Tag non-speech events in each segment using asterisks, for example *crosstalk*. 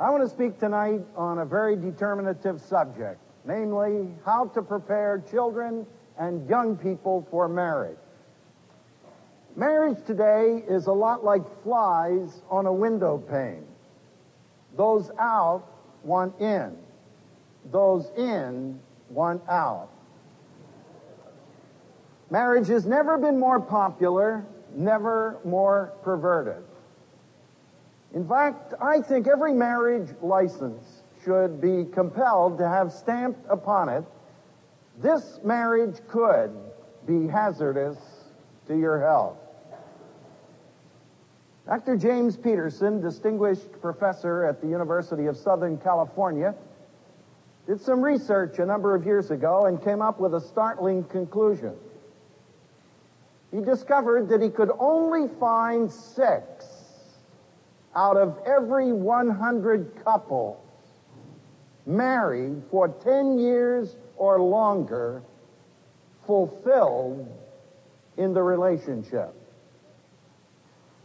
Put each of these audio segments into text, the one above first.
I want to speak tonight on a very determinative subject, namely how to prepare children and young people for marriage. Marriage today is a lot like flies on a window pane. Those out want in. Those in want out. Marriage has never been more popular, never more perverted. In fact, I think every marriage license should be compelled to have stamped upon it, this marriage could be hazardous to your health. Dr. James Peterson, distinguished professor at the University of Southern California, did some research a number of years ago and came up with a startling conclusion. He discovered that he could only find six out of every 100 couples married for 10 years or longer fulfilled in the relationship.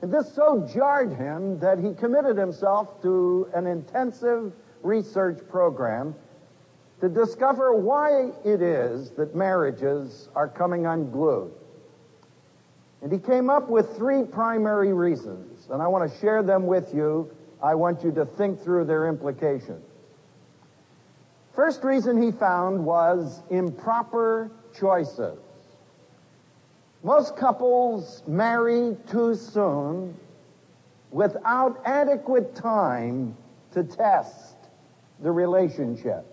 And this so jarred him that he committed himself to an intensive research program to discover why it is that marriages are coming unglued. And he came up with three primary reasons, and I want to share them with you. I want you to think through their implications. First reason he found was improper choices. Most couples marry too soon without adequate time to test the relationship.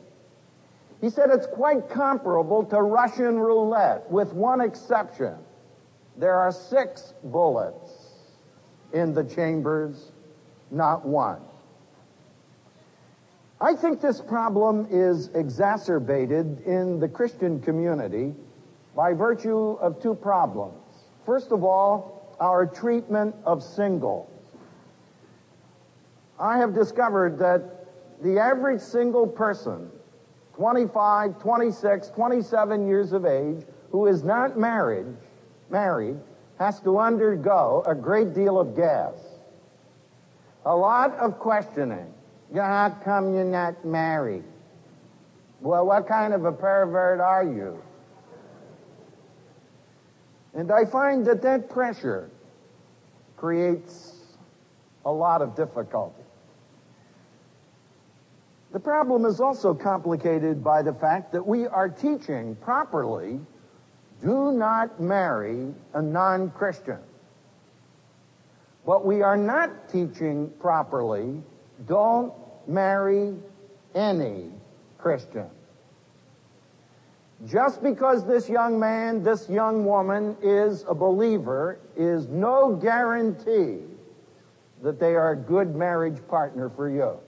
He said it's quite comparable to Russian roulette, with one exception. There are six bullets in the chambers, not one. I think this problem is exacerbated in the Christian community by virtue of two problems. First of all, our treatment of singles. I have discovered that the average single person 25, 26, 27 years of age who is not married, married has to undergo a great deal of gas. A lot of questioning. How come you're not married? Well, what kind of a pervert are you? And I find that that pressure creates a lot of difficulty. The problem is also complicated by the fact that we are teaching properly do not marry a non-Christian. But we are not teaching properly don't marry any Christian. Just because this young man, this young woman is a believer is no guarantee that they are a good marriage partner for you.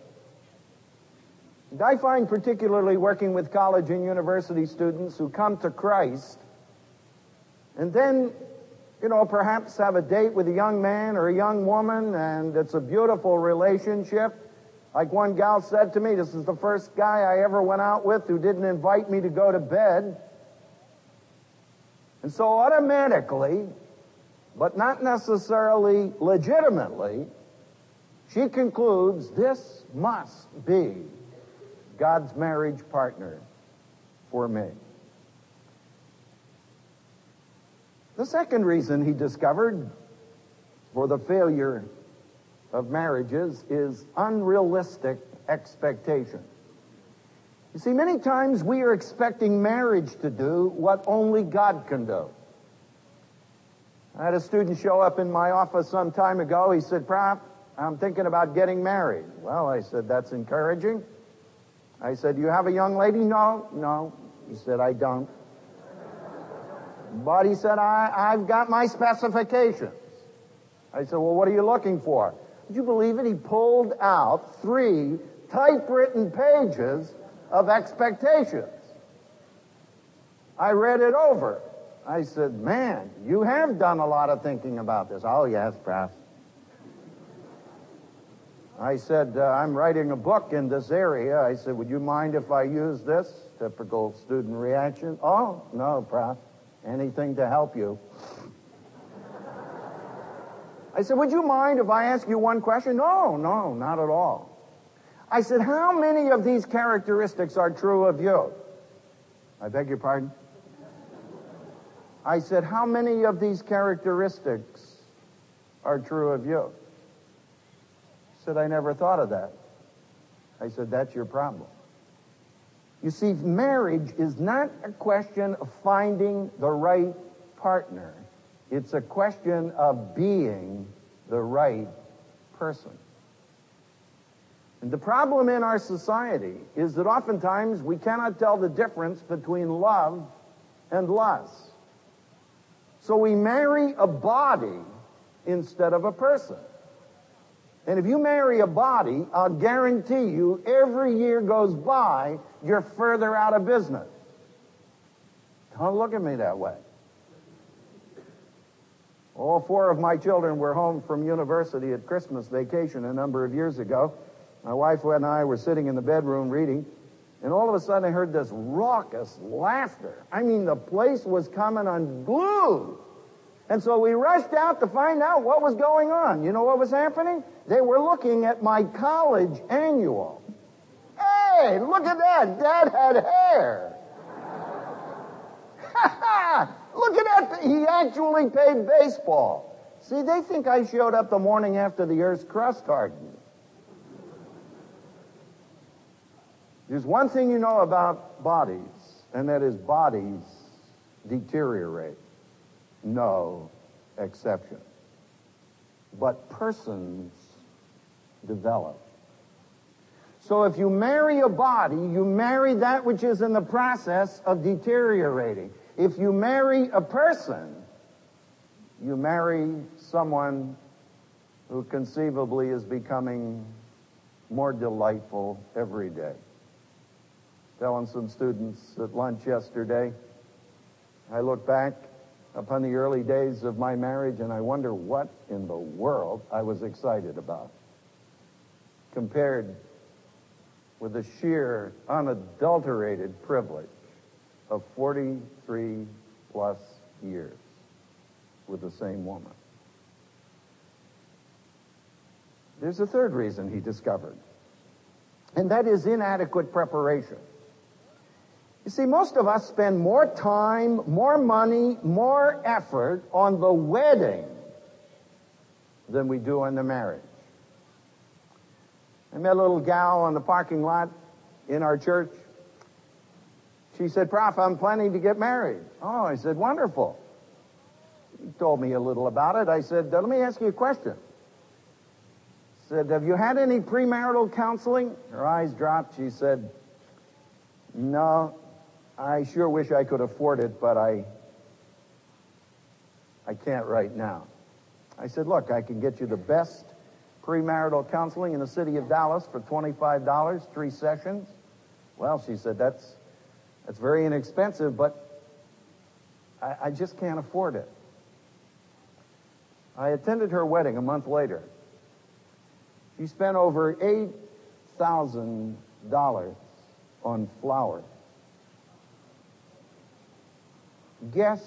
And I find particularly working with college and university students who come to Christ and then, you know, perhaps have a date with a young man or a young woman and it's a beautiful relationship. Like one gal said to me, this is the first guy I ever went out with who didn't invite me to go to bed. And so automatically, but not necessarily legitimately, she concludes this must be God's marriage partner for me. The second reason he discovered for the failure of marriages is unrealistic expectation. You see, many times we are expecting marriage to do what only God can do. I had a student show up in my office some time ago. He said, Prof, I'm thinking about getting married. Well, I said, that's encouraging. I said, you have a young lady? No, no. He said, I don't. But he said, I, I've got my specifications. I said, well, what are you looking for? Did you believe it? He pulled out three typewritten pages of expectations. I read it over. I said, man, you have done a lot of thinking about this. Oh, yes, Prof. I said, uh, I'm writing a book in this area. I said, would you mind if I use this? Typical student reaction. Oh, no, Prof. Anything to help you. I said, would you mind if I ask you one question? No, no, not at all. I said, how many of these characteristics are true of you? I beg your pardon? I said, how many of these characteristics are true of you? Said, I never thought of that. I said, that's your problem. You see, marriage is not a question of finding the right partner. It's a question of being the right person. And the problem in our society is that oftentimes we cannot tell the difference between love and lust. So we marry a body instead of a person. And if you marry a body, I'll guarantee you every year goes by, you're further out of business. Don't look at me that way. All four of my children were home from university at Christmas vacation a number of years ago. My wife and I were sitting in the bedroom reading, and all of a sudden I heard this raucous laughter. I mean, the place was coming unglued. And so we rushed out to find out what was going on. You know what was happening? They were looking at my college annual. Hey, look at that. Dad had hair. *laughs* look at that. He actually played baseball. See, they think I showed up the morning after the Earth's crust hardened. There's one thing you know about bodies, and that is bodies deteriorate no exception. But persons develop. So if you marry a body, you marry that which is in the process of deteriorating. If you marry a person, you marry someone who conceivably is becoming more delightful every day. Telling some students at lunch yesterday, I look back upon the early days of my marriage, and I wonder what in the world I was excited about compared with the sheer, unadulterated privilege of 43 plus years with the same woman. There's a third reason he discovered, and that is inadequate preparation. You see, most of us spend more time, more money, more effort on the wedding than we do on the marriage. I met a little gal in the parking lot in our church. She said, Prof, I'm planning to get married. Oh, I said, wonderful. He told me a little about it. I said, let me ask you a question. said, have you had any premarital counseling? Her eyes dropped. She said, no, I sure wish I could afford it, but I, I can't right now. I said, look, I can get you the best premarital counseling in the city of Dallas for $25, three sessions. Well, she said, that's, that's very inexpensive, but I, I just can't afford it. I attended her wedding a month later. She spent over $8,000 on flowers. Guess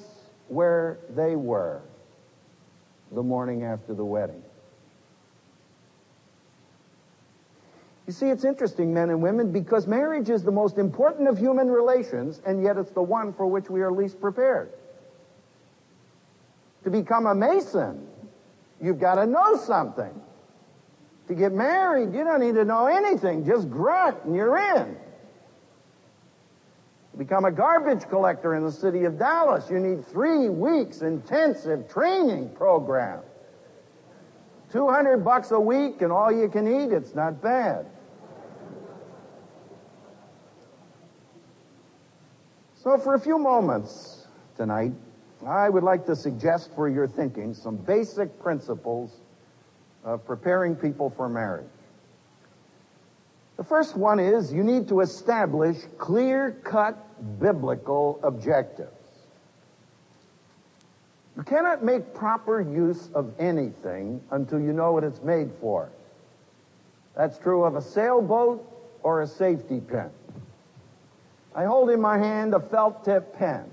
where they were the morning after the wedding? You see, it's interesting, men and women, because marriage is the most important of human relations, and yet it's the one for which we are least prepared. To become a Mason, you've got to know something. To get married, you don't need to know anything. Just grunt and you're in become a garbage collector in the city of Dallas. You need three weeks intensive training program. 200 bucks a week and all you can eat, it's not bad. So for a few moments tonight, I would like to suggest for your thinking some basic principles of preparing people for marriage. The first one is you need to establish clear cut biblical objectives. You cannot make proper use of anything until you know what it's made for. That's true of a sailboat or a safety pin. I hold in my hand a felt tip pen,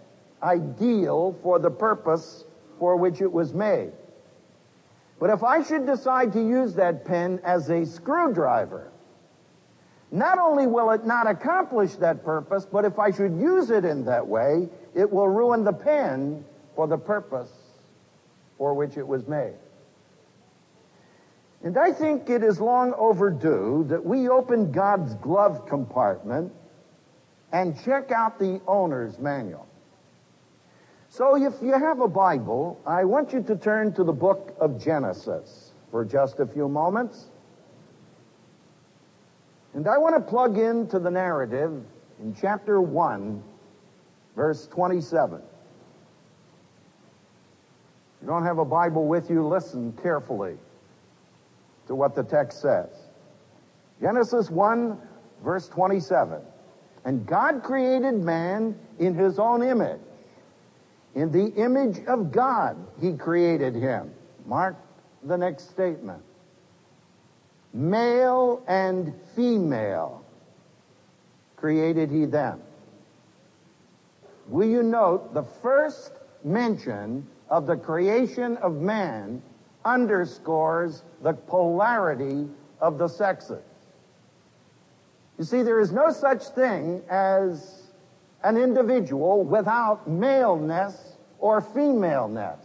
ideal for the purpose for which it was made. But if I should decide to use that pen as a screwdriver, not only will it not accomplish that purpose, but if I should use it in that way, it will ruin the pen for the purpose for which it was made. And I think it is long overdue that we open God's glove compartment and check out the owner's manual. So if you have a Bible, I want you to turn to the book of Genesis for just a few moments. And I want to plug into the narrative in chapter 1, verse 27. If you don't have a Bible with you, listen carefully to what the text says. Genesis 1, verse 27. And God created man in his own image. In the image of God, he created him. Mark the next statement male and female created he them. Will you note the first mention of the creation of man underscores the polarity of the sexes. You see, there is no such thing as an individual without maleness or femaleness.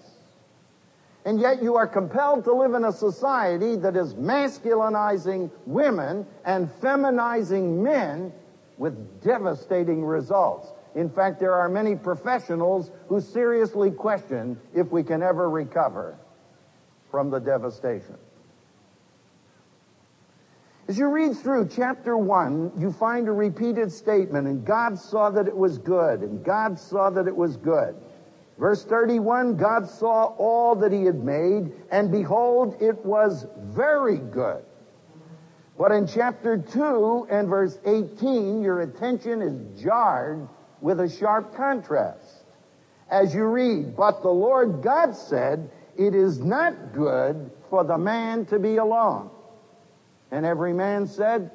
And yet you are compelled to live in a society that is masculinizing women and feminizing men with devastating results. In fact, there are many professionals who seriously question if we can ever recover from the devastation. As you read through chapter 1, you find a repeated statement, and God saw that it was good, and God saw that it was good. Verse 31, God saw all that he had made, and behold, it was very good. But in chapter 2 and verse 18, your attention is jarred with a sharp contrast. As you read, but the Lord God said, it is not good for the man to be alone. And every man said,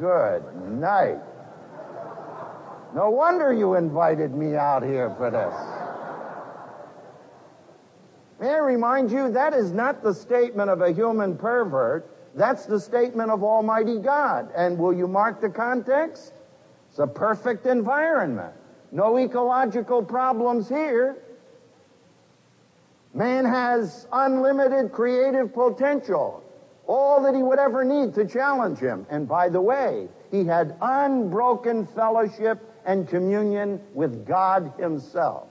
Good night. No wonder you invited me out here for this. May I remind you, that is not the statement of a human pervert. That's the statement of Almighty God. And will you mark the context? It's a perfect environment. No ecological problems here. Man has unlimited creative potential. All that he would ever need to challenge him. And by the way, he had unbroken fellowship and communion with God himself.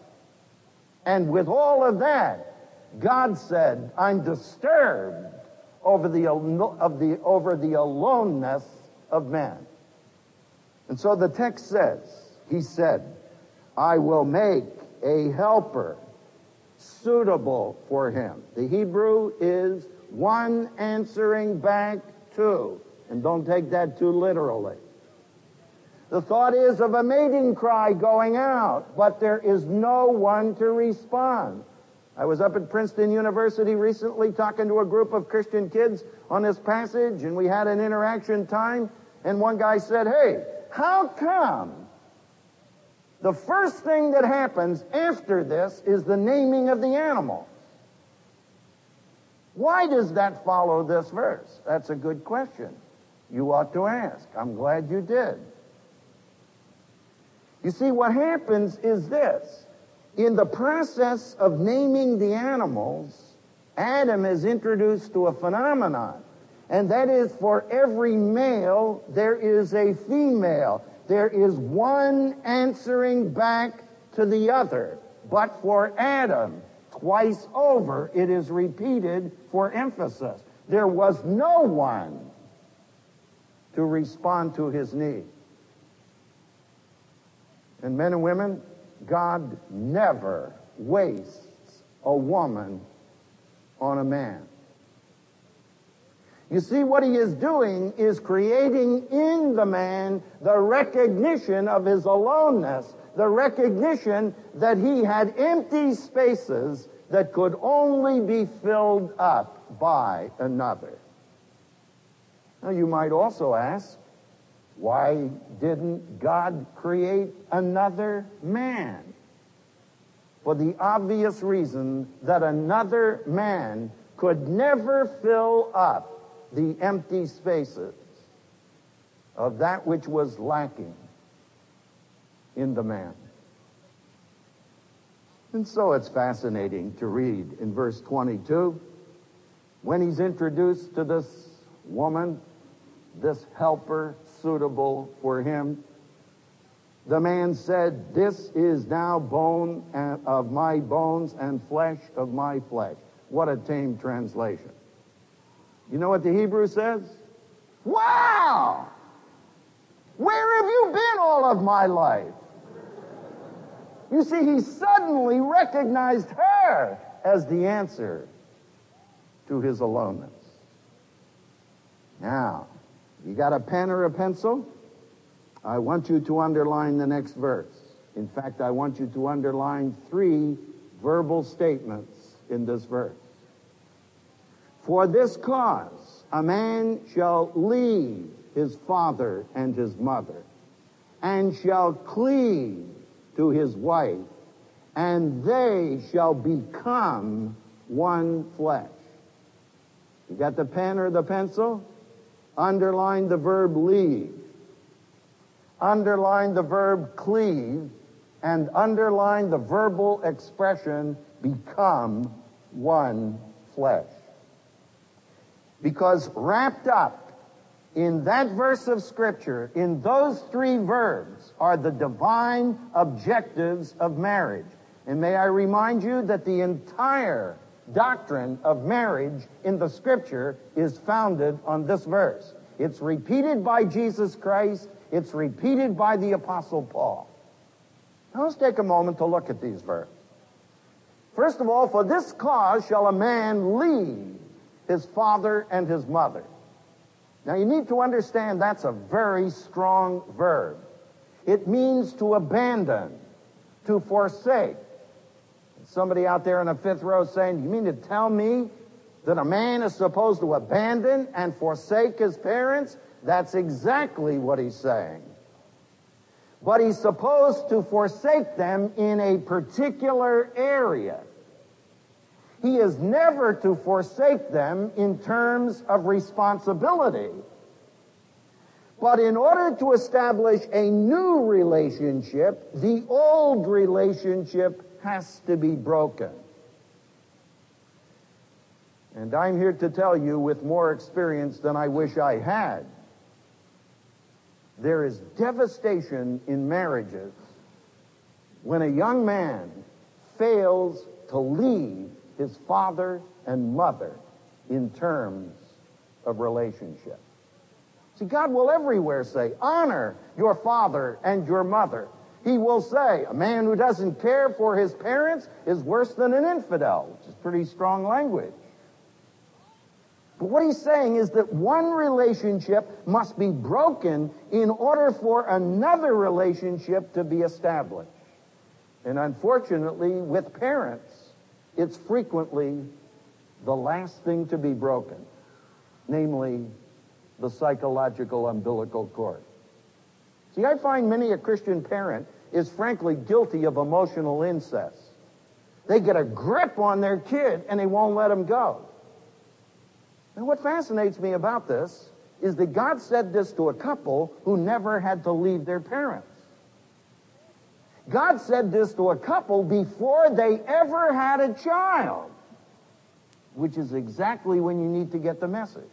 And with all of that, God said, I'm disturbed over the, of the, over the aloneness of man. And so the text says, He said, I will make a helper suitable for him. The Hebrew is one answering back to. And don't take that too literally. The thought is of a mating cry going out, but there is no one to respond. I was up at Princeton University recently talking to a group of Christian kids on this passage, and we had an interaction time, and one guy said, Hey, how come the first thing that happens after this is the naming of the animal? Why does that follow this verse? That's a good question. You ought to ask. I'm glad you did. You see, what happens is this. In the process of naming the animals, Adam is introduced to a phenomenon. And that is for every male, there is a female. There is one answering back to the other. But for Adam, twice over, it is repeated for emphasis. There was no one to respond to his need. And men and women, God never wastes a woman on a man. You see, what he is doing is creating in the man the recognition of his aloneness, the recognition that he had empty spaces that could only be filled up by another. Now, you might also ask, why didn't God create another man? For the obvious reason that another man could never fill up the empty spaces of that which was lacking in the man. And so it's fascinating to read in verse 22 when he's introduced to this woman, this helper suitable for him. The man said, This is now bone uh, of my bones and flesh of my flesh. What a tame translation. You know what the Hebrew says? Wow! Where have you been all of my life? You see, he suddenly recognized her as the answer to his aloneness. Now, you got a pen or a pencil? I want you to underline the next verse. In fact, I want you to underline three verbal statements in this verse. For this cause, a man shall leave his father and his mother, and shall cleave to his wife, and they shall become one flesh. You got the pen or the pencil? Underline the verb leave. Underline the verb cleave and underline the verbal expression become one flesh. Because wrapped up in that verse of scripture, in those three verbs, are the divine objectives of marriage. And may I remind you that the entire doctrine of marriage in the scripture is founded on this verse. It's repeated by Jesus Christ. It's repeated by the apostle Paul. Now let's take a moment to look at these verses. First of all, for this cause shall a man leave his father and his mother now you need to understand that's a very strong verb. It means to abandon, to forsake. Somebody out there in the fifth row saying, you mean to tell me that a man is supposed to abandon and forsake his parents? That's exactly what he's saying. But he's supposed to forsake them in a particular area. He is never to forsake them in terms of responsibility. But in order to establish a new relationship, the old relationship has to be broken. And I'm here to tell you with more experience than I wish I had. There is devastation in marriages when a young man fails to leave his father and mother in terms of relationship. See, God will everywhere say, honor your father and your mother. He will say, a man who doesn't care for his parents is worse than an infidel, which is pretty strong language. But what he's saying is that one relationship must be broken in order for another relationship to be established. And unfortunately, with parents, it's frequently the last thing to be broken, namely the psychological umbilical cord. See, I find many a Christian parent is frankly guilty of emotional incest. They get a grip on their kid and they won't let him go. Now, what fascinates me about this is that God said this to a couple who never had to leave their parents. God said this to a couple before they ever had a child, which is exactly when you need to get the message.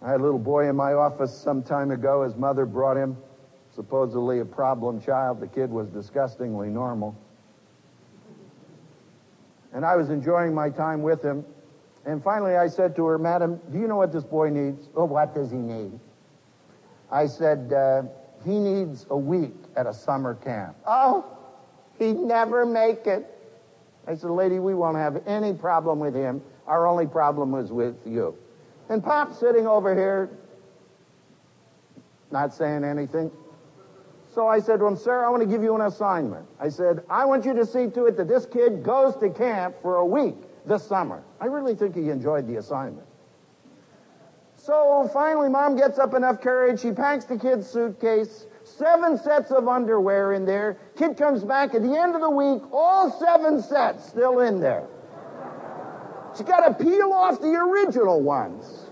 I had a little boy in my office some time ago. His mother brought him, supposedly a problem child. The kid was disgustingly normal. And I was enjoying my time with him. And finally I said to her, Madam, do you know what this boy needs? Oh, what does he need? I said, uh, he needs a week at a summer camp. Oh, he'd never make it. I said, lady, we won't have any problem with him. Our only problem was with you. And Pop's sitting over here, not saying anything. So I said to him, sir, I want to give you an assignment. I said, I want you to see to it that this kid goes to camp for a week this summer. I really think he enjoyed the assignment. So finally, mom gets up enough courage. She packs the kid's suitcase, seven sets of underwear in there. Kid comes back at the end of the week, all seven sets still in there. You gotta peel off the original ones.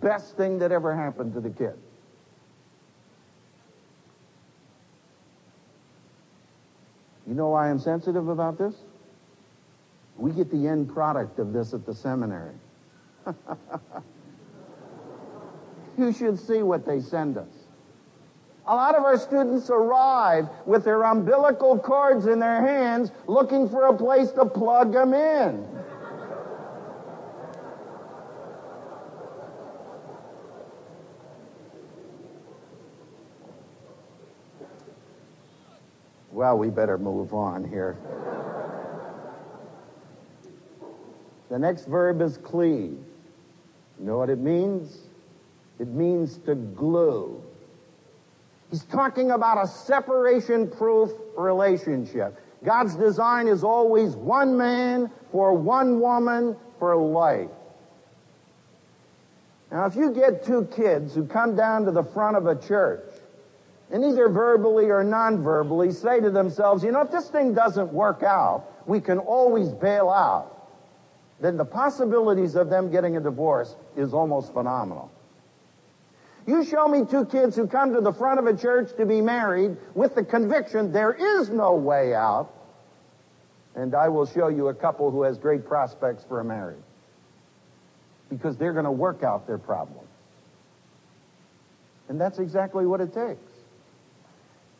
Best thing that ever happened to the kid. You know why I'm sensitive about this? We get the end product of this at the seminary. *laughs* you should see what they send us. A lot of our students arrive with their umbilical cords in their hands looking for a place to plug them in. Well, we better move on here. the next verb is cleave. You know what it means? It means to glue. He's talking about a separation proof relationship. God's design is always one man for one woman for life. Now, if you get two kids who come down to the front of a church and either verbally or non-verbally say to themselves, you know, if this thing doesn't work out, we can always bail out, then the possibilities of them getting a divorce is almost phenomenal. You show me two kids who come to the front of a church to be married with the conviction there is no way out, and I will show you a couple who has great prospects for a marriage. Because they're going to work out their problems. And that's exactly what it takes.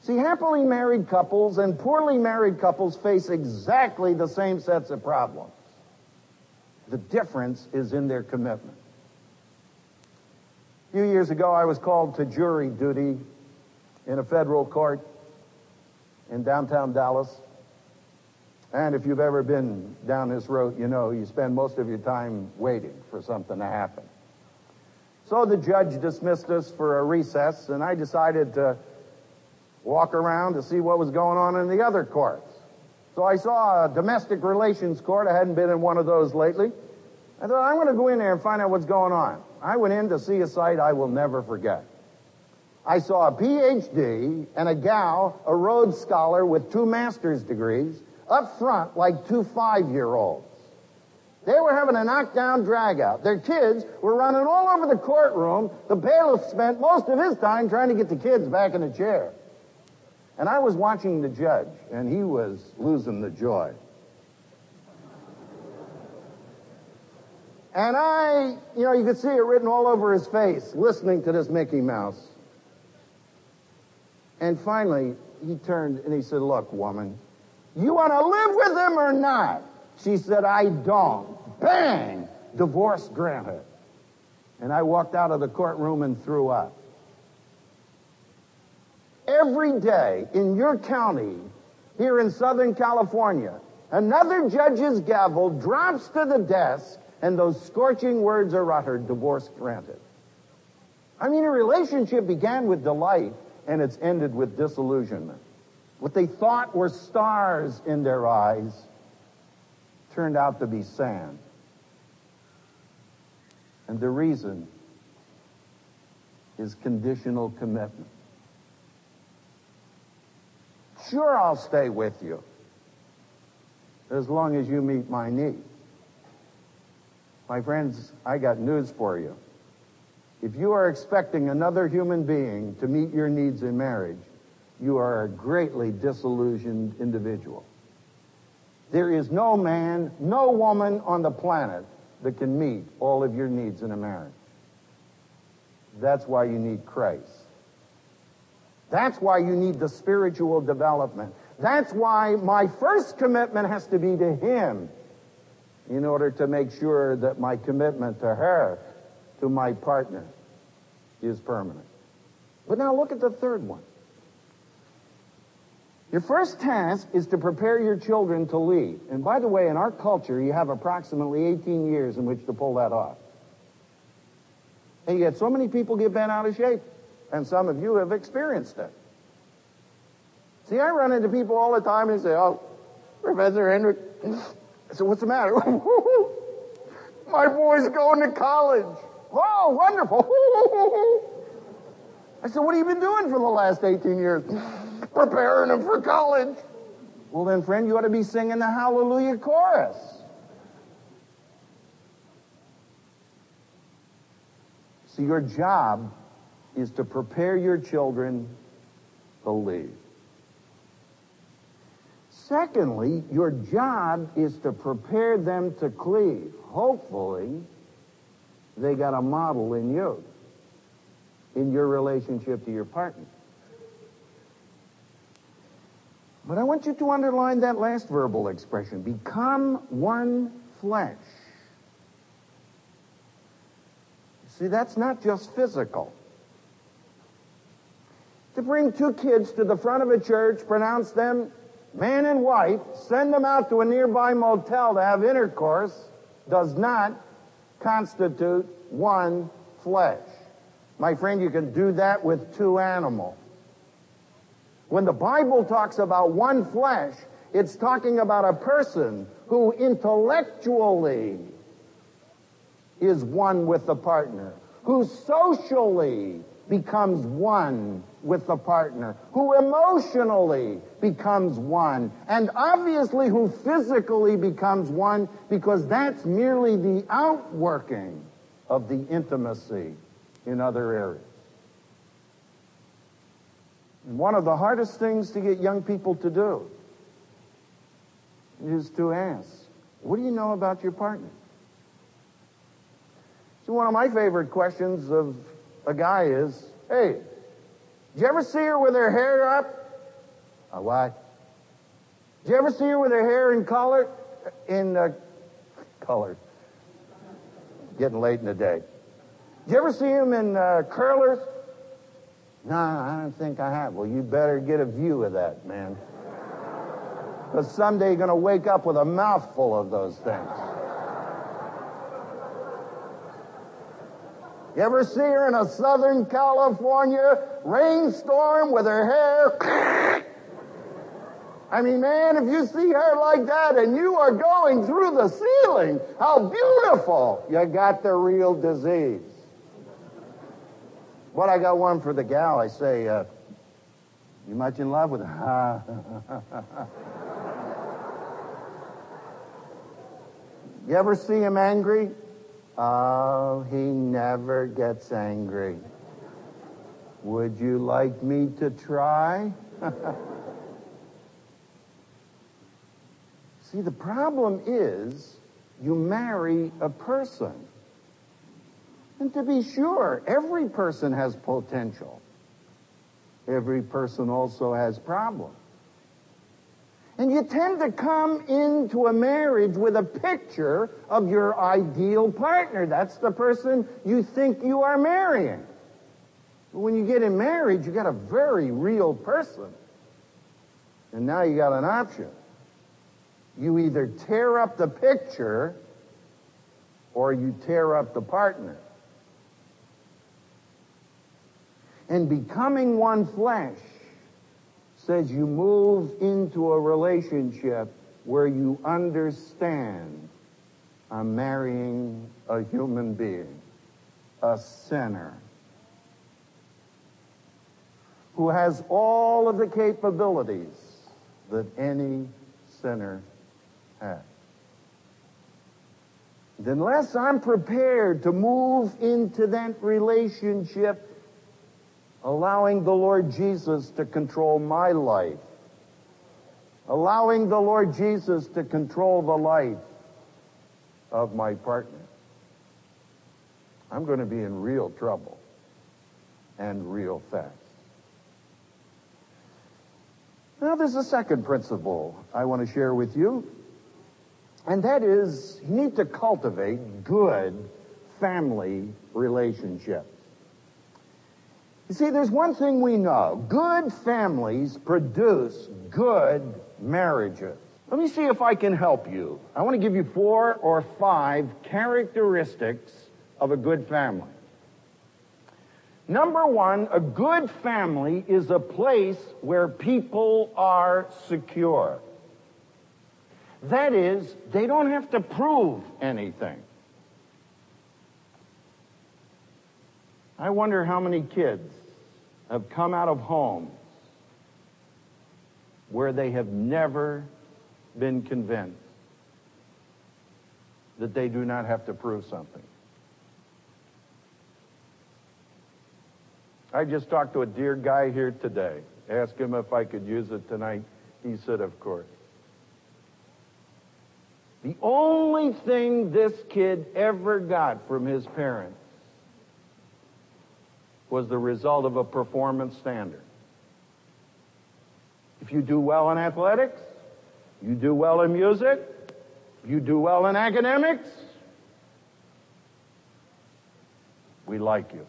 See, happily married couples and poorly married couples face exactly the same sets of problems. The difference is in their commitment. A few years ago, I was called to jury duty in a federal court in downtown Dallas. And if you've ever been down this road, you know you spend most of your time waiting for something to happen. So the judge dismissed us for a recess, and I decided to walk around to see what was going on in the other courts. So I saw a domestic relations court. I hadn't been in one of those lately. I thought, I'm going to go in there and find out what's going on. I went in to see a sight I will never forget. I saw a PhD and a gal, a Rhodes Scholar with two master's degrees, up front like two five-year-olds. They were having a knockdown dragout. Their kids were running all over the courtroom. The bailiff spent most of his time trying to get the kids back in the chair. And I was watching the judge, and he was losing the joy. And I, you know, you could see it written all over his face, listening to this Mickey Mouse. And finally, he turned and he said, Look, woman, you want to live with him or not? She said, I don't. Bang! Divorce granted. And I walked out of the courtroom and threw up every day in your county here in Southern California, another judge's gavel drops to the desk and those scorching words are uttered, divorce granted. I mean, a relationship began with delight and it's ended with disillusionment. What they thought were stars in their eyes turned out to be sand. And the reason is conditional commitment. Sure, I'll stay with you. As long as you meet my needs. My friends, I got news for you. If you are expecting another human being to meet your needs in marriage, you are a greatly disillusioned individual. There is no man, no woman on the planet that can meet all of your needs in a marriage. That's why you need Christ. That's why you need the spiritual development. That's why my first commitment has to be to Him in order to make sure that my commitment to her, to my partner, is permanent. But now look at the third one. Your first task is to prepare your children to lead. And by the way, in our culture, you have approximately 18 years in which to pull that off. And yet so many people get bent out of shape. And some of you have experienced it. See, I run into people all the time and say, oh, Professor Hendrick, I said, what's the matter? *laughs* My boy's going to college. Oh, wonderful. *laughs* I said, what have you been doing for the last 18 years? *sighs* Preparing him for college. Well, then, friend, you ought to be singing the Hallelujah chorus. So, your job is to prepare your children to leave. Secondly, your job is to prepare them to cleave. Hopefully, they got a model in you, in your relationship to your partner. But I want you to underline that last verbal expression become one flesh. See, that's not just physical. To bring two kids to the front of a church, pronounce them man and wife, send them out to a nearby motel to have intercourse, does not constitute one flesh. My friend, you can do that with two animals. When the Bible talks about one flesh, it's talking about a person who intellectually is one with the partner, who socially becomes one with the partner, who emotionally becomes one, and obviously who physically becomes one because that's merely the outworking of the intimacy in other areas. One of the hardest things to get young people to do is to ask, what do you know about your partner? So one of my favorite questions of a guy is, hey, did you ever see her with her hair up? What? Did you ever see her with her hair in color? In uh, color. Getting late in the day. Did you ever see him in uh, curlers? No, I don't think I have. Well, you better get a view of that, man. Because someday you're going to wake up with a mouthful of those things. You ever see her in a Southern California rainstorm with her hair? *coughs* I mean, man, if you see her like that and you are going through the ceiling, how beautiful! You got the real disease. But I got one for the gal. I say, uh, you much in love with her? *laughs* you ever see him angry? Oh, he never gets angry. Would you like me to try? *laughs* See, the problem is you marry a person. And to be sure, every person has potential. Every person also has problems. And you tend to come into a marriage with a picture of your ideal partner. That's the person you think you are marrying. But when you get in marriage, you got a very real person. And now you got an option. You either tear up the picture or you tear up the partner. And becoming one flesh says you move into a relationship where you understand I'm marrying a human being, a sinner, who has all of the capabilities that any sinner has. Unless I'm prepared to move into that relationship allowing the Lord Jesus to control my life, allowing the Lord Jesus to control the life of my partner, I'm going to be in real trouble and real fast. Now, there's a second principle I want to share with you, and that is you need to cultivate good family relationships. You see, there's one thing we know. Good families produce good marriages. Let me see if I can help you. I want to give you four or five characteristics of a good family. Number one, a good family is a place where people are secure. That is, they don't have to prove anything. I wonder how many kids have come out of homes where they have never been convinced that they do not have to prove something. I just talked to a dear guy here today. Asked him if I could use it tonight. He said, of course. The only thing this kid ever got from his parents was the result of a performance standard. If you do well in athletics, you do well in music, you do well in academics, we like you.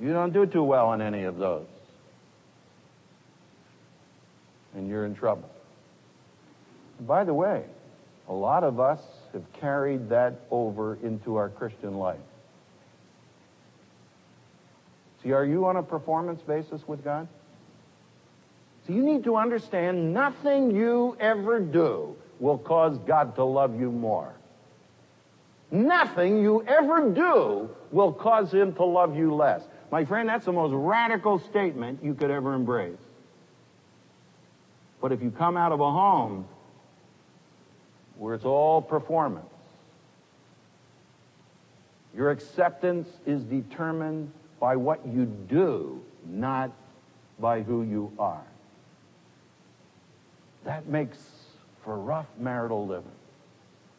You don't do too well in any of those. And you're in trouble. By the way, a lot of us have carried that over into our Christian life. See, are you on a performance basis with God? So you need to understand nothing you ever do will cause God to love you more. Nothing you ever do will cause him to love you less. My friend, that's the most radical statement you could ever embrace. But if you come out of a home where it's all performance, your acceptance is determined by what you do, not by who you are. That makes for rough marital living.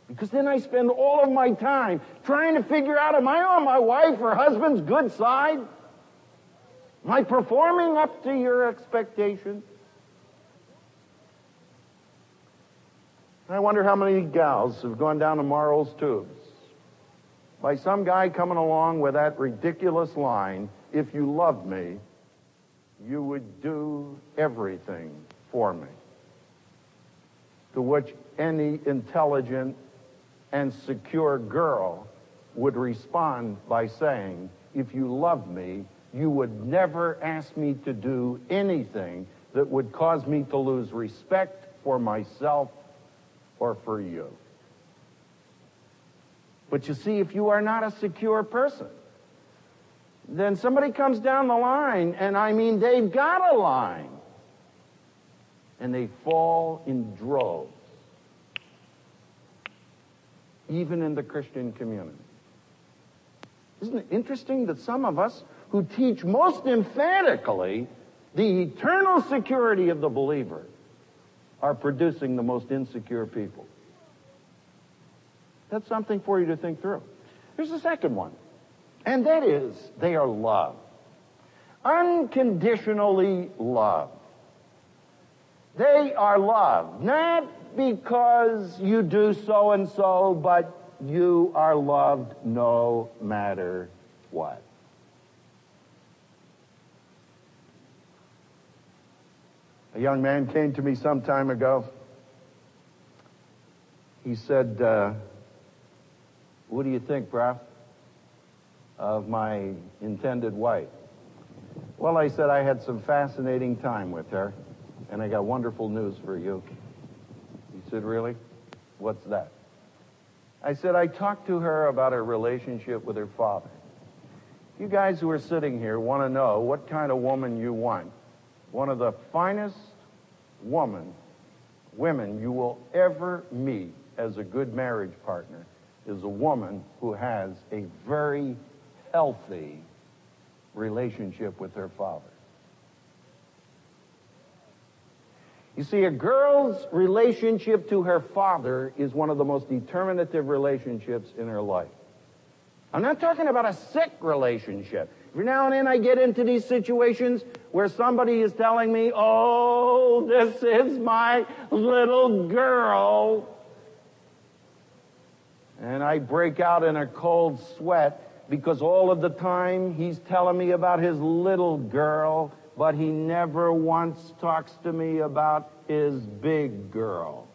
Because then I spend all of my time trying to figure out am I on my wife or husband's good side? Am I performing up to your expectations? I wonder how many gals have gone down to Marl's tubes by some guy coming along with that ridiculous line, if you loved me, you would do everything for me. To which any intelligent and secure girl would respond by saying, if you loved me, you would never ask me to do anything that would cause me to lose respect for myself or for you. But you see, if you are not a secure person, then somebody comes down the line, and I mean, they've got a line, and they fall in droves, even in the Christian community. Isn't it interesting that some of us who teach most emphatically the eternal security of the believer are producing the most insecure people? That's something for you to think through. Here's the second one. And that is, they are loved. Unconditionally loved. They are loved. Not because you do so and so, but you are loved no matter what. A young man came to me some time ago. He said, uh, what do you think, Prof, of my intended wife? Well, I said I had some fascinating time with her, and I got wonderful news for you. He said, Really? What's that? I said, I talked to her about her relationship with her father. You guys who are sitting here want to know what kind of woman you want. One of the finest woman, women you will ever meet as a good marriage partner is a woman who has a very healthy relationship with her father. You see, a girl's relationship to her father is one of the most determinative relationships in her life. I'm not talking about a sick relationship. Every now and then I get into these situations where somebody is telling me, oh, this is my little girl. And I break out in a cold sweat because all of the time he's telling me about his little girl, but he never once talks to me about his big girl.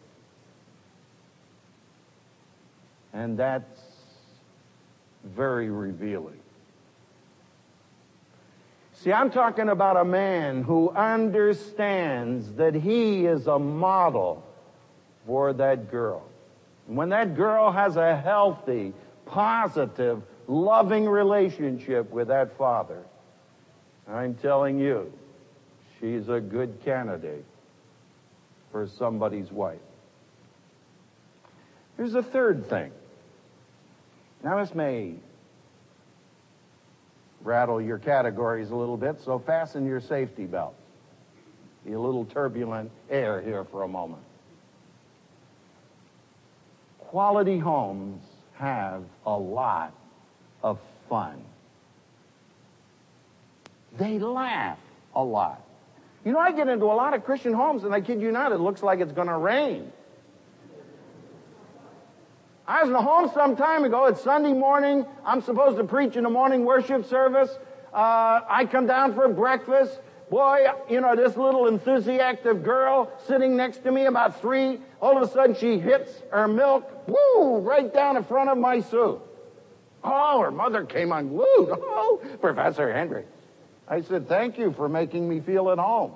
And that's very revealing. See, I'm talking about a man who understands that he is a model for that girl. When that girl has a healthy, positive, loving relationship with that father, I'm telling you, she's a good candidate for somebody's wife. Here's a third thing. Now, this may rattle your categories a little bit, so fasten your safety belts. Be a little turbulent air here for a moment. Quality homes have a lot of fun. They laugh a lot. You know, I get into a lot of Christian homes, and I kid you not, it looks like it's going to rain. I was in a home some time ago. It's Sunday morning. I'm supposed to preach in the morning worship service. Uh, I come down for breakfast. Boy, you know, this little enthusiastic girl sitting next to me, about three, all of a sudden she hits her milk, woo, right down in front of my soup. Oh, her mother came unglued. *laughs* Oh, Professor Hendricks. I said, thank you for making me feel at home.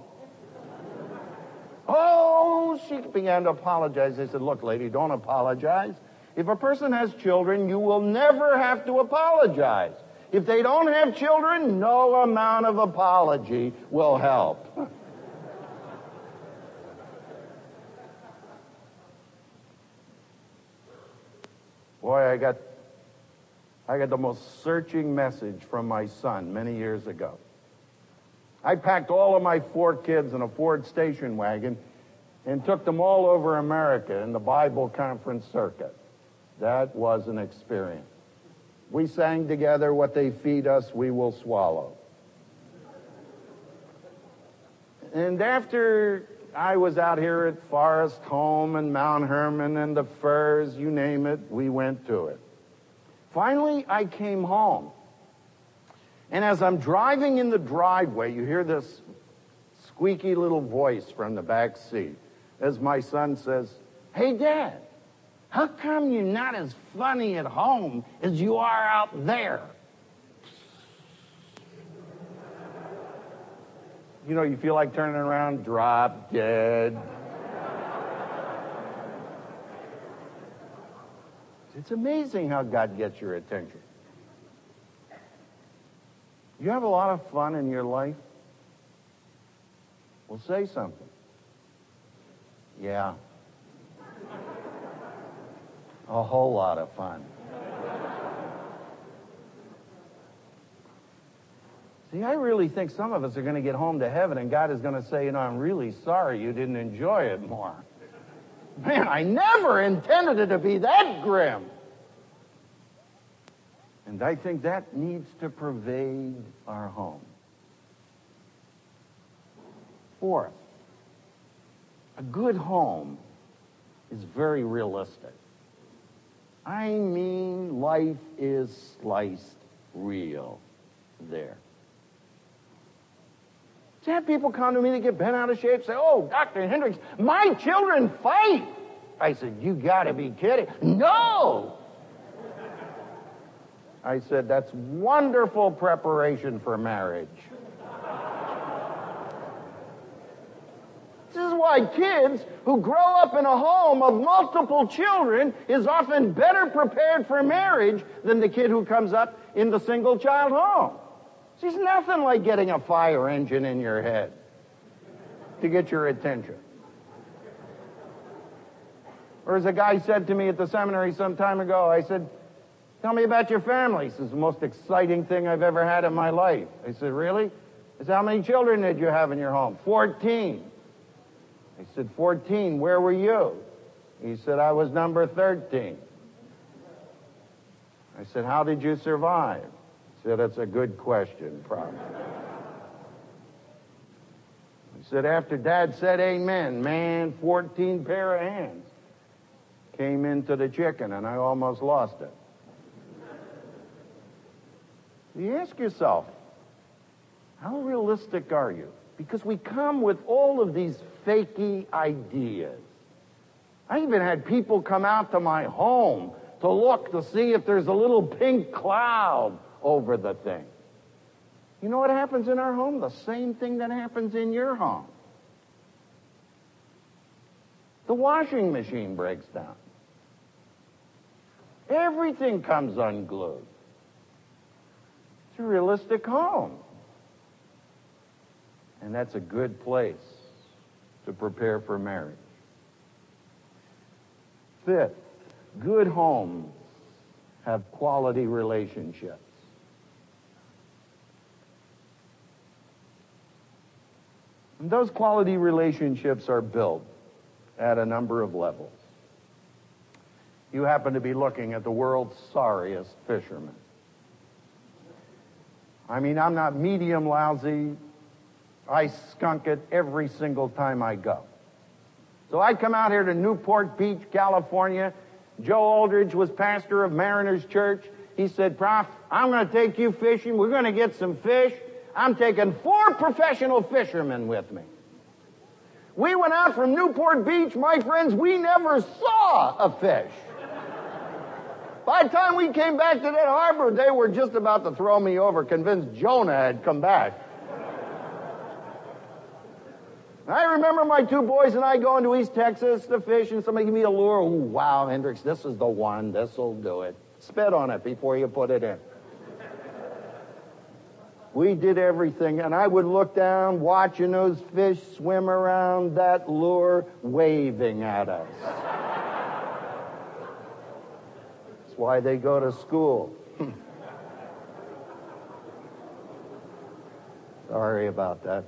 Oh, she began to apologize. I said, look, lady, don't apologize. If a person has children, you will never have to apologize. If they don't have children, no amount of apology will help. Boy, I got I got the most searching message from my son many years ago. I packed all of my four kids in a Ford station wagon and took them all over America in the Bible conference circuit. That was an experience. We sang together, What they feed us, we will swallow. And after I was out here at Forest Home and Mount Hermon and the Firs, you name it, we went to it. Finally, I came home. And as I'm driving in the driveway, you hear this squeaky little voice from the back seat as my son says, Hey, Dad, how come you're not as funny at home as you are out there? You know, you feel like turning around, drop dead. It's amazing how God gets your attention. You have a lot of fun in your life? Well, say something. Yeah, a whole lot of fun. See, I really think some of us are going to get home to heaven and God is going to say, you know, I'm really sorry you didn't enjoy it more. Man, I never intended it to be that grim. And I think that needs to pervade our home. Fourth, a good home is very realistic. I mean, life is sliced real there. To have people come to me to get bent out of shape, say, "Oh, Dr. Hendricks, my children fight." I said, "You got to be kidding!" No. I said, "That's wonderful preparation for marriage." This is why kids who grow up in a home of multiple children is often better prepared for marriage than the kid who comes up in the single child home. There's nothing like getting a fire engine in your head to get your attention. Or as a guy said to me at the seminary some time ago, I said, Tell me about your family. This is the most exciting thing I've ever had in my life. I said, Really? I said, How many children did you have in your home? Fourteen. I said, 14, where were you? He said, I was number 13. I said, how did you survive? He said, that's a good question, probably. He said, after Dad said amen, man, 14 pair of hands came into the chicken and I almost lost it. You ask yourself, how realistic are you? Because we come with all of these fakey ideas. I even had people come out to my home to look to see if there's a little pink cloud over the thing. You know what happens in our home? The same thing that happens in your home. The washing machine breaks down. Everything comes unglued. It's a realistic home. And that's a good place to prepare for marriage. Fifth, good homes have quality relationships. And those quality relationships are built at a number of levels. You happen to be looking at the world's sorriest fisherman. I mean, I'm not medium lousy. I skunk it every single time I go. So I come out here to Newport Beach, California. Joe Aldrich was pastor of Mariners Church. He said, Prof, I'm going to take you fishing. We're going to get some fish. I'm taking four professional fishermen with me. We went out from Newport Beach, my friends, we never saw a fish. By the time we came back to that harbor, they were just about to throw me over, convinced Jonah had come back. I remember my two boys and I going to East Texas to fish, and somebody gave me a lure. Wow, Hendricks, this is the one. This'll do it. Spit on it before you put it in. We did everything, and I would look down, watching those fish swim around that lure, waving at us. That's why they go to school. *laughs* Sorry about that.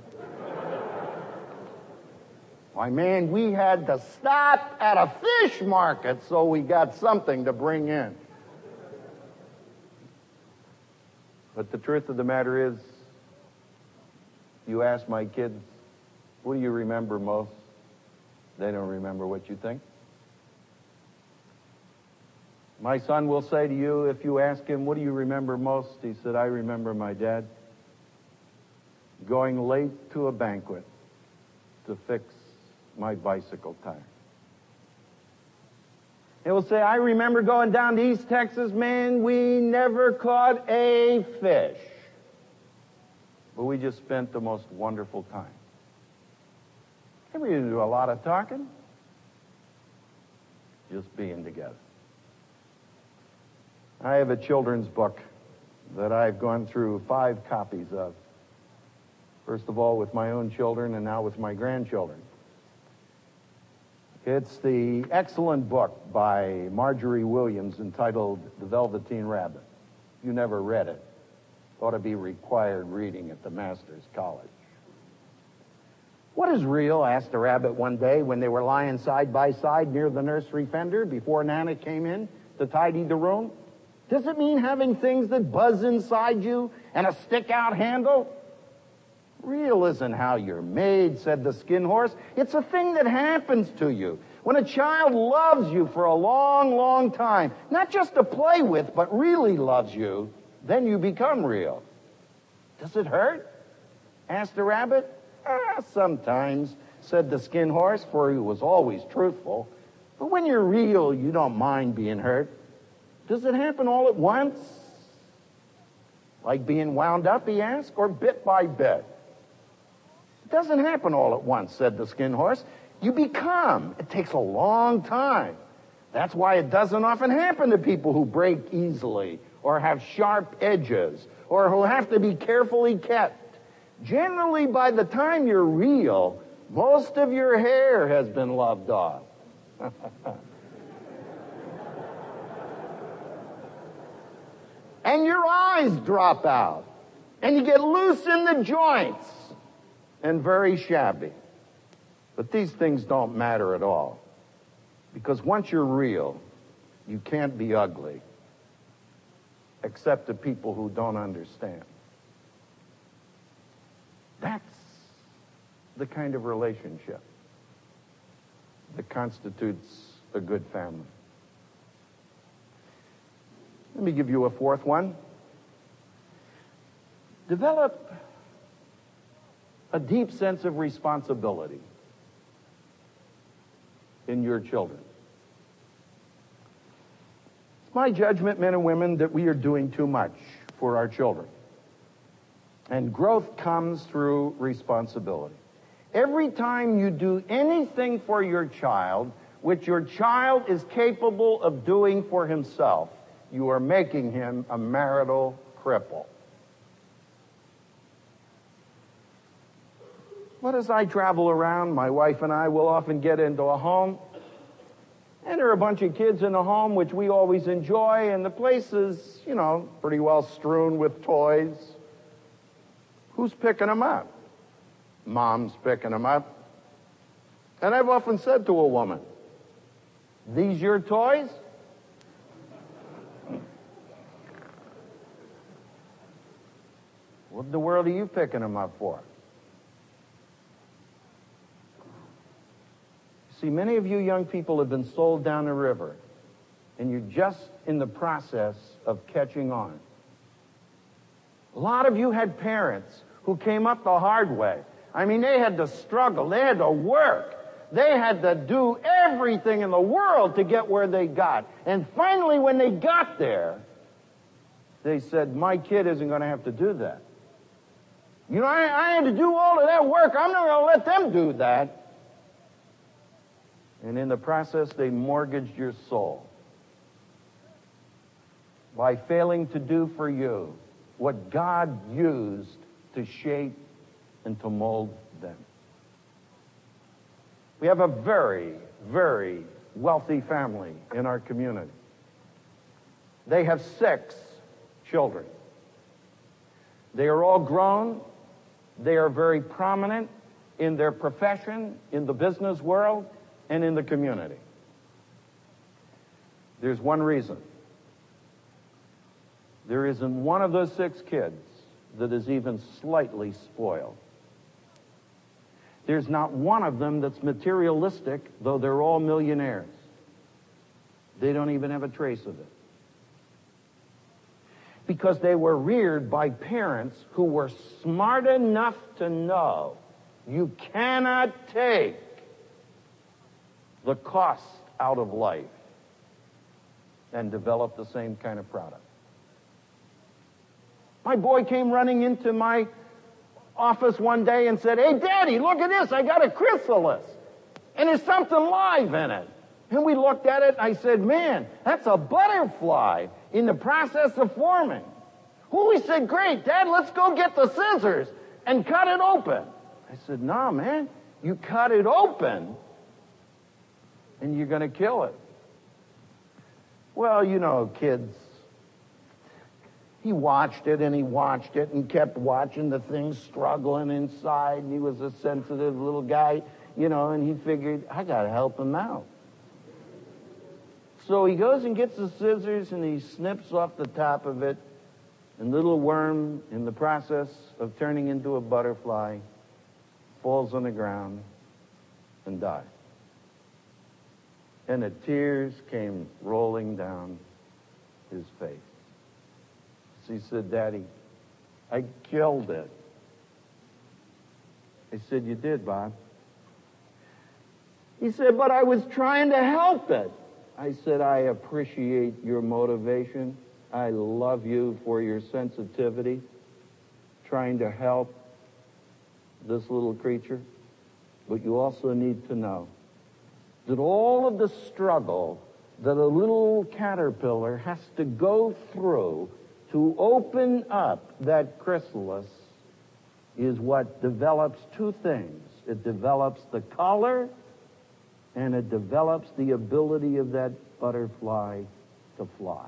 Why, man, we had to stop at a fish market so we got something to bring in. But the truth of the matter is, you ask my kids, what do you remember most? They don't remember what you think. My son will say to you, if you ask him, what do you remember most? He said, I remember my dad going late to a banquet to fix my bicycle tire. It will say, I remember going down to East Texas, man, we never caught a fish. But we just spent the most wonderful time. And we didn't do a lot of talking, just being together. I have a children's book that I've gone through five copies of. First of all, with my own children, and now with my grandchildren. It's the excellent book by Margery Williams entitled The Velveteen Rabbit. You never read it. Ought to be required reading at the Master's College. What is real? asked the rabbit one day when they were lying side by side near the nursery fender before Nana came in to tidy the room. Does it mean having things that buzz inside you and a stick out handle? Real isn't how you're made, said the skin horse. It's a thing that happens to you. When a child loves you for a long, long time, not just to play with, but really loves you, then you become real. Does it hurt? asked the rabbit. Ah, sometimes, said the skin horse, for he was always truthful. But when you're real, you don't mind being hurt. Does it happen all at once? Like being wound up, he asked, or bit by bit? It doesn't happen all at once, said the skin horse. You become. It takes a long time. That's why it doesn't often happen to people who break easily or have sharp edges or who have to be carefully kept. Generally, by the time you're real, most of your hair has been loved off. *laughs* and your eyes drop out. And you get loose in the joints and very shabby. But these things don't matter at all. Because once you're real, you can't be ugly. Except to people who don't understand. That's the kind of relationship that constitutes a good family. Let me give you a fourth one. Develop a deep sense of responsibility in your children. It's my judgment, men and women, that we are doing too much for our children. And growth comes through responsibility. Every time you do anything for your child, which your child is capable of doing for himself, you are making him a marital cripple. But as I travel around, my wife and I will often get into a home, and there are a bunch of kids in the home, which we always enjoy, and the place is, you know, pretty well strewn with toys. Who's picking them up? Mom's picking them up. And I've often said to a woman, these your toys? What in the world are you picking them up for? See, many of you young people have been sold down the river, and you're just in the process of catching on. A lot of you had parents who came up the hard way. I mean, they had to struggle, they had to work, they had to do everything in the world to get where they got. And finally, when they got there, they said, My kid isn't going to have to do that. You know, I, I had to do all of that work. I'm not going to let them do that. And in the process, they mortgaged your soul by failing to do for you what God used to shape and to mold them. We have a very, very wealthy family in our community. They have six children. They are all grown. They are very prominent in their profession, in the business world, and in the community. There's one reason. There isn't one of those six kids that is even slightly spoiled. There's not one of them that's materialistic, though they're all millionaires. They don't even have a trace of it. Because they were reared by parents who were smart enough to know you cannot take the cost out of life and develop the same kind of product. My boy came running into my office one day and said, Hey, Daddy, look at this. I got a chrysalis. And there's something live in it. And we looked at it and I said, Man, that's a butterfly in the process of forming. Well, he said, Great, Dad, let's go get the scissors and cut it open. I said, nah, man. You cut it open and you're going to kill it. Well, you know, kids. He watched it and he watched it and kept watching the thing struggling inside. And he was a sensitive little guy, you know, and he figured, I got to help him out. So he goes and gets the scissors and he snips off the top of it. And little worm, in the process of turning into a butterfly, falls on the ground and dies and the tears came rolling down his face. He said, Daddy, I killed it. I said, You did, Bob. He said, But I was trying to help it. I said, I appreciate your motivation. I love you for your sensitivity, trying to help this little creature. But you also need to know that all of the struggle that a little caterpillar has to go through to open up that chrysalis is what develops two things. It develops the color and it develops the ability of that butterfly to fly.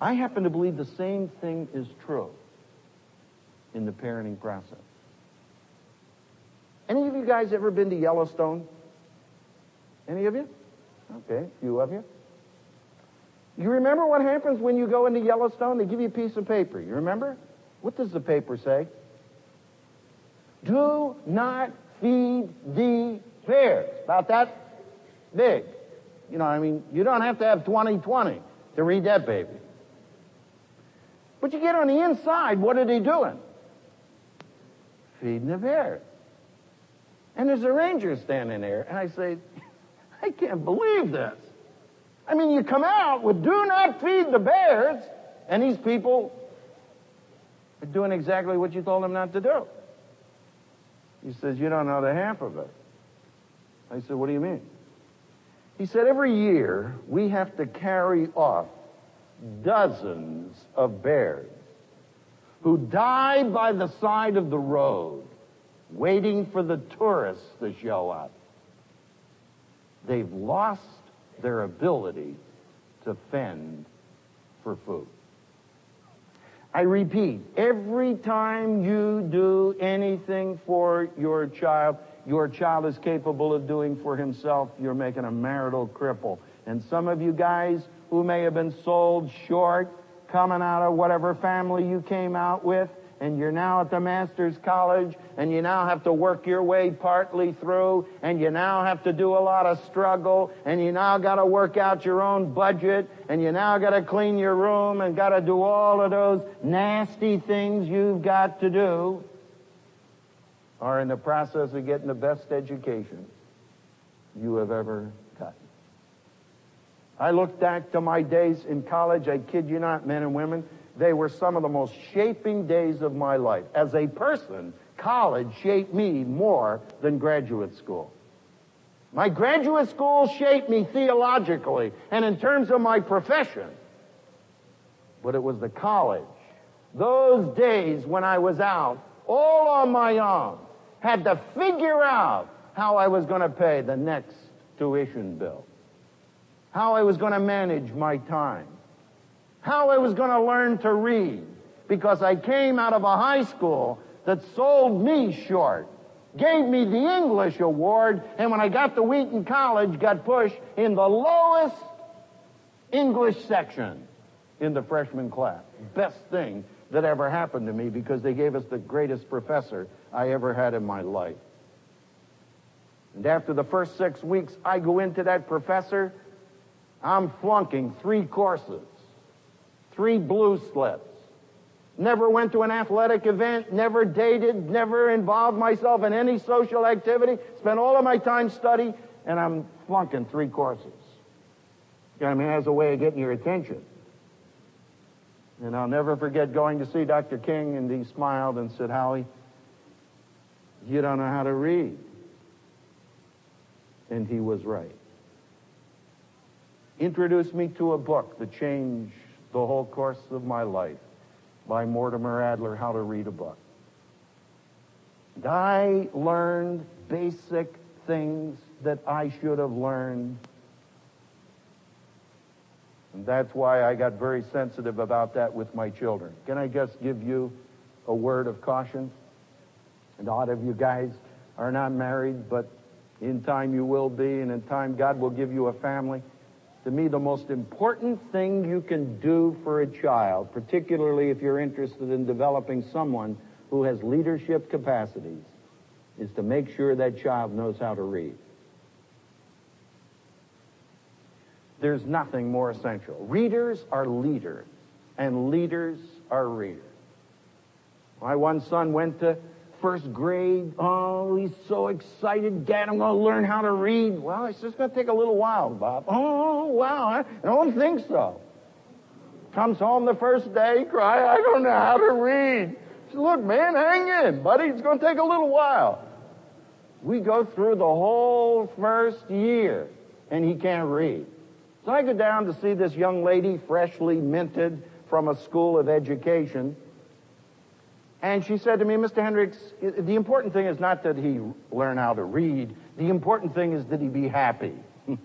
I happen to believe the same thing is true in the parenting process. Any of you guys ever been to Yellowstone? Any of you? Okay, a few of you. You remember what happens when you go into Yellowstone? They give you a piece of paper. You remember? What does the paper say? Do not feed the bears. About that big. You know, I mean, you don't have to have 2020 to read that baby. But you get on the inside, what are they doing? Feeding the bears. And there's a ranger standing there, and I say, I can't believe this. I mean, you come out with do not feed the bears, and these people are doing exactly what you told them not to do. He says, You don't know the half of it. I said, What do you mean? He said, Every year we have to carry off dozens of bears who die by the side of the road, waiting for the tourists to show up. They've lost their ability to fend for food. I repeat, every time you do anything for your child, your child is capable of doing for himself, you're making a marital cripple. And some of you guys who may have been sold short, coming out of whatever family you came out with, and you're now at the master's college and you now have to work your way partly through and you now have to do a lot of struggle and you now got to work out your own budget and you now got to clean your room and got to do all of those nasty things you've got to do are in the process of getting the best education you have ever gotten. I look back to my days in college, I kid you not, men and women, they were some of the most shaping days of my life. As a person, college shaped me more than graduate school. My graduate school shaped me theologically and in terms of my profession. But it was the college, those days when I was out all on my own, had to figure out how I was going to pay the next tuition bill, how I was going to manage my time, how I was going to learn to read because I came out of a high school that sold me short, gave me the English award, and when I got to Wheaton College, got pushed in the lowest English section in the freshman class. Best thing that ever happened to me because they gave us the greatest professor I ever had in my life. And after the first six weeks, I go into that professor, I'm flunking three courses three blue slips. Never went to an athletic event, never dated, never involved myself in any social activity, spent all of my time studying, and I'm flunking three courses. I mean? As a way of getting your attention. And I'll never forget going to see Dr. King, and he smiled and said, Howie, you don't know how to read. And he was right. Introduced me to a book The changed the whole course of my life by Mortimer Adler, How to Read a Book. And I learned basic things that I should have learned. And that's why I got very sensitive about that with my children. Can I just give you a word of caution? And a lot of you guys are not married, but in time you will be, and in time God will give you a family to me, the most important thing you can do for a child, particularly if you're interested in developing someone who has leadership capacities, is to make sure that child knows how to read. There's nothing more essential. Readers are leaders, and leaders are readers. My one son went to first grade. Oh, he's so excited. Dad, I'm going to learn how to read. Well, it's just going to take a little while, Bob. Oh, wow. I don't think so. Comes home the first day, cry, I don't know how to read. Look, man, hang in, buddy. It's going to take a little while. We go through the whole first year, and he can't read. So I go down to see this young lady, freshly minted from a school of education. And she said to me, Mr. Hendricks, the important thing is not that he learn how to read. The important thing is that he be happy. *laughs*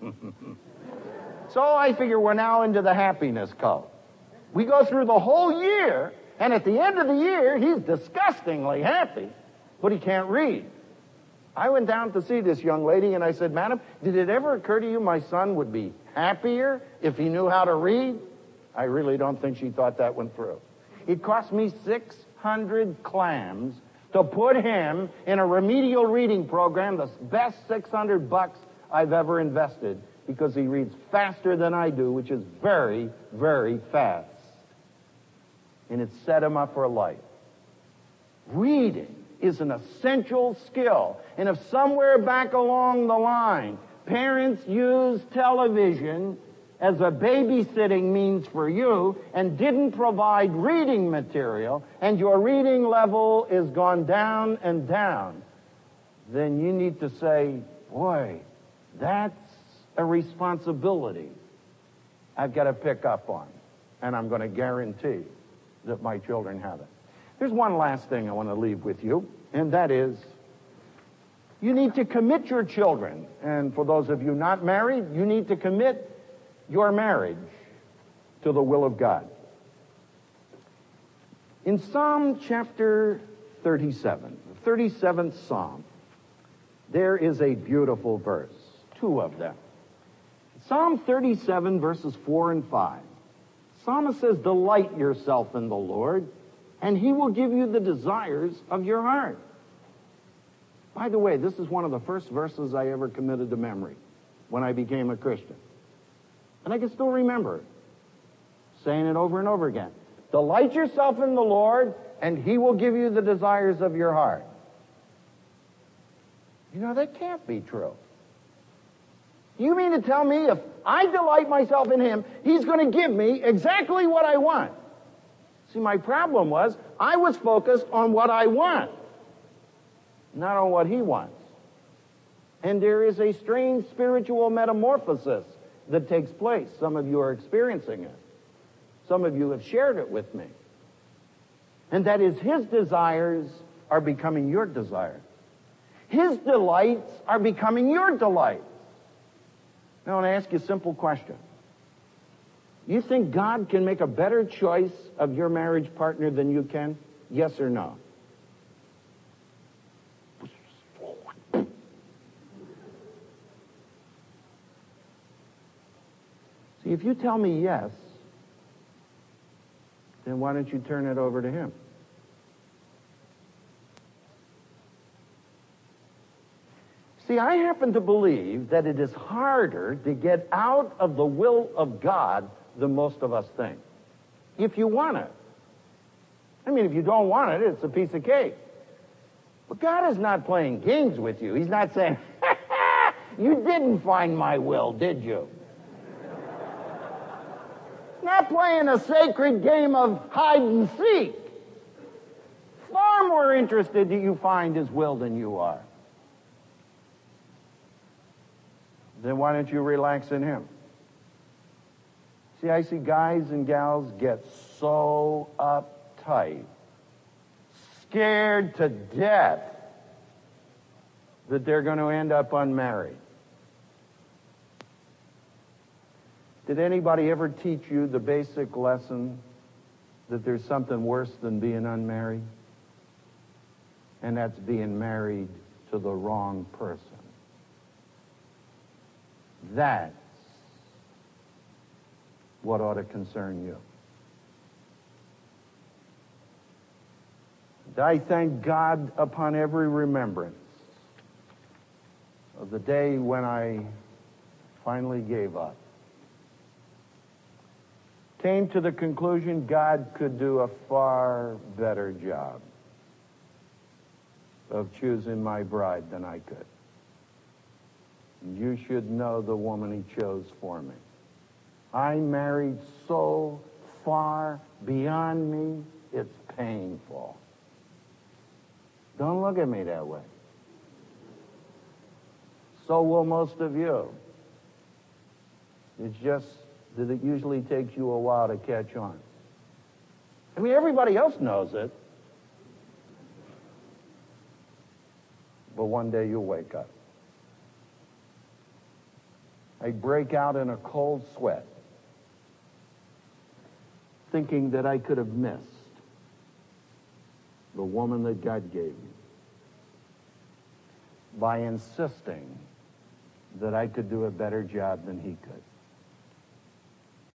so I figure we're now into the happiness cult. We go through the whole year, and at the end of the year, he's disgustingly happy, but he can't read. I went down to see this young lady, and I said, Madam, did it ever occur to you my son would be happier if he knew how to read? I really don't think she thought that went through. It cost me six 600 clams to put him in a remedial reading program, the best 600 bucks I've ever invested, because he reads faster than I do, which is very, very fast. And it set him up for life. Reading is an essential skill. And if somewhere back along the line, parents use television as a babysitting means for you and didn't provide reading material and your reading level is gone down and down, then you need to say, boy, that's a responsibility I've got to pick up on. And I'm going to guarantee that my children have it. There's one last thing I want to leave with you, and that is you need to commit your children. And for those of you not married, you need to commit your marriage to the will of God. In Psalm chapter 37, the 37th Psalm, there is a beautiful verse, two of them. Psalm 37, verses 4 and 5. Psalmist says, Delight yourself in the Lord, and he will give you the desires of your heart. By the way, this is one of the first verses I ever committed to memory when I became a Christian. And I can still remember saying it over and over again. Delight yourself in the Lord, and he will give you the desires of your heart. You know, that can't be true. You mean to tell me if I delight myself in him, he's going to give me exactly what I want? See, my problem was I was focused on what I want, not on what he wants. And there is a strange spiritual metamorphosis that takes place. Some of you are experiencing it. Some of you have shared it with me. And that is his desires are becoming your desires. His delights are becoming your delights. Now, I want to ask you a simple question. You think God can make a better choice of your marriage partner than you can? Yes or no? If you tell me yes, then why don't you turn it over to him? See, I happen to believe that it is harder to get out of the will of God than most of us think. If you want it. I mean, if you don't want it, it's a piece of cake. But God is not playing games with you. He's not saying, "Ha *laughs* ha, you didn't find my will, did you? Not playing a sacred game of hide and seek. Far more interested do you find his will than you are. Then why don't you relax in him? See, I see guys and gals get so uptight, scared to death that they're going to end up unmarried. Did anybody ever teach you the basic lesson that there's something worse than being unmarried? And that's being married to the wrong person. That's what ought to concern you. I thank God upon every remembrance of the day when I finally gave up came to the conclusion God could do a far better job of choosing my bride than I could. You should know the woman he chose for me. I married so far beyond me, it's painful. Don't look at me that way. So will most of you. It's just that it usually takes you a while to catch on. I mean, everybody else knows it. But one day you'll wake up. I break out in a cold sweat, thinking that I could have missed the woman that God gave me by insisting that I could do a better job than he could.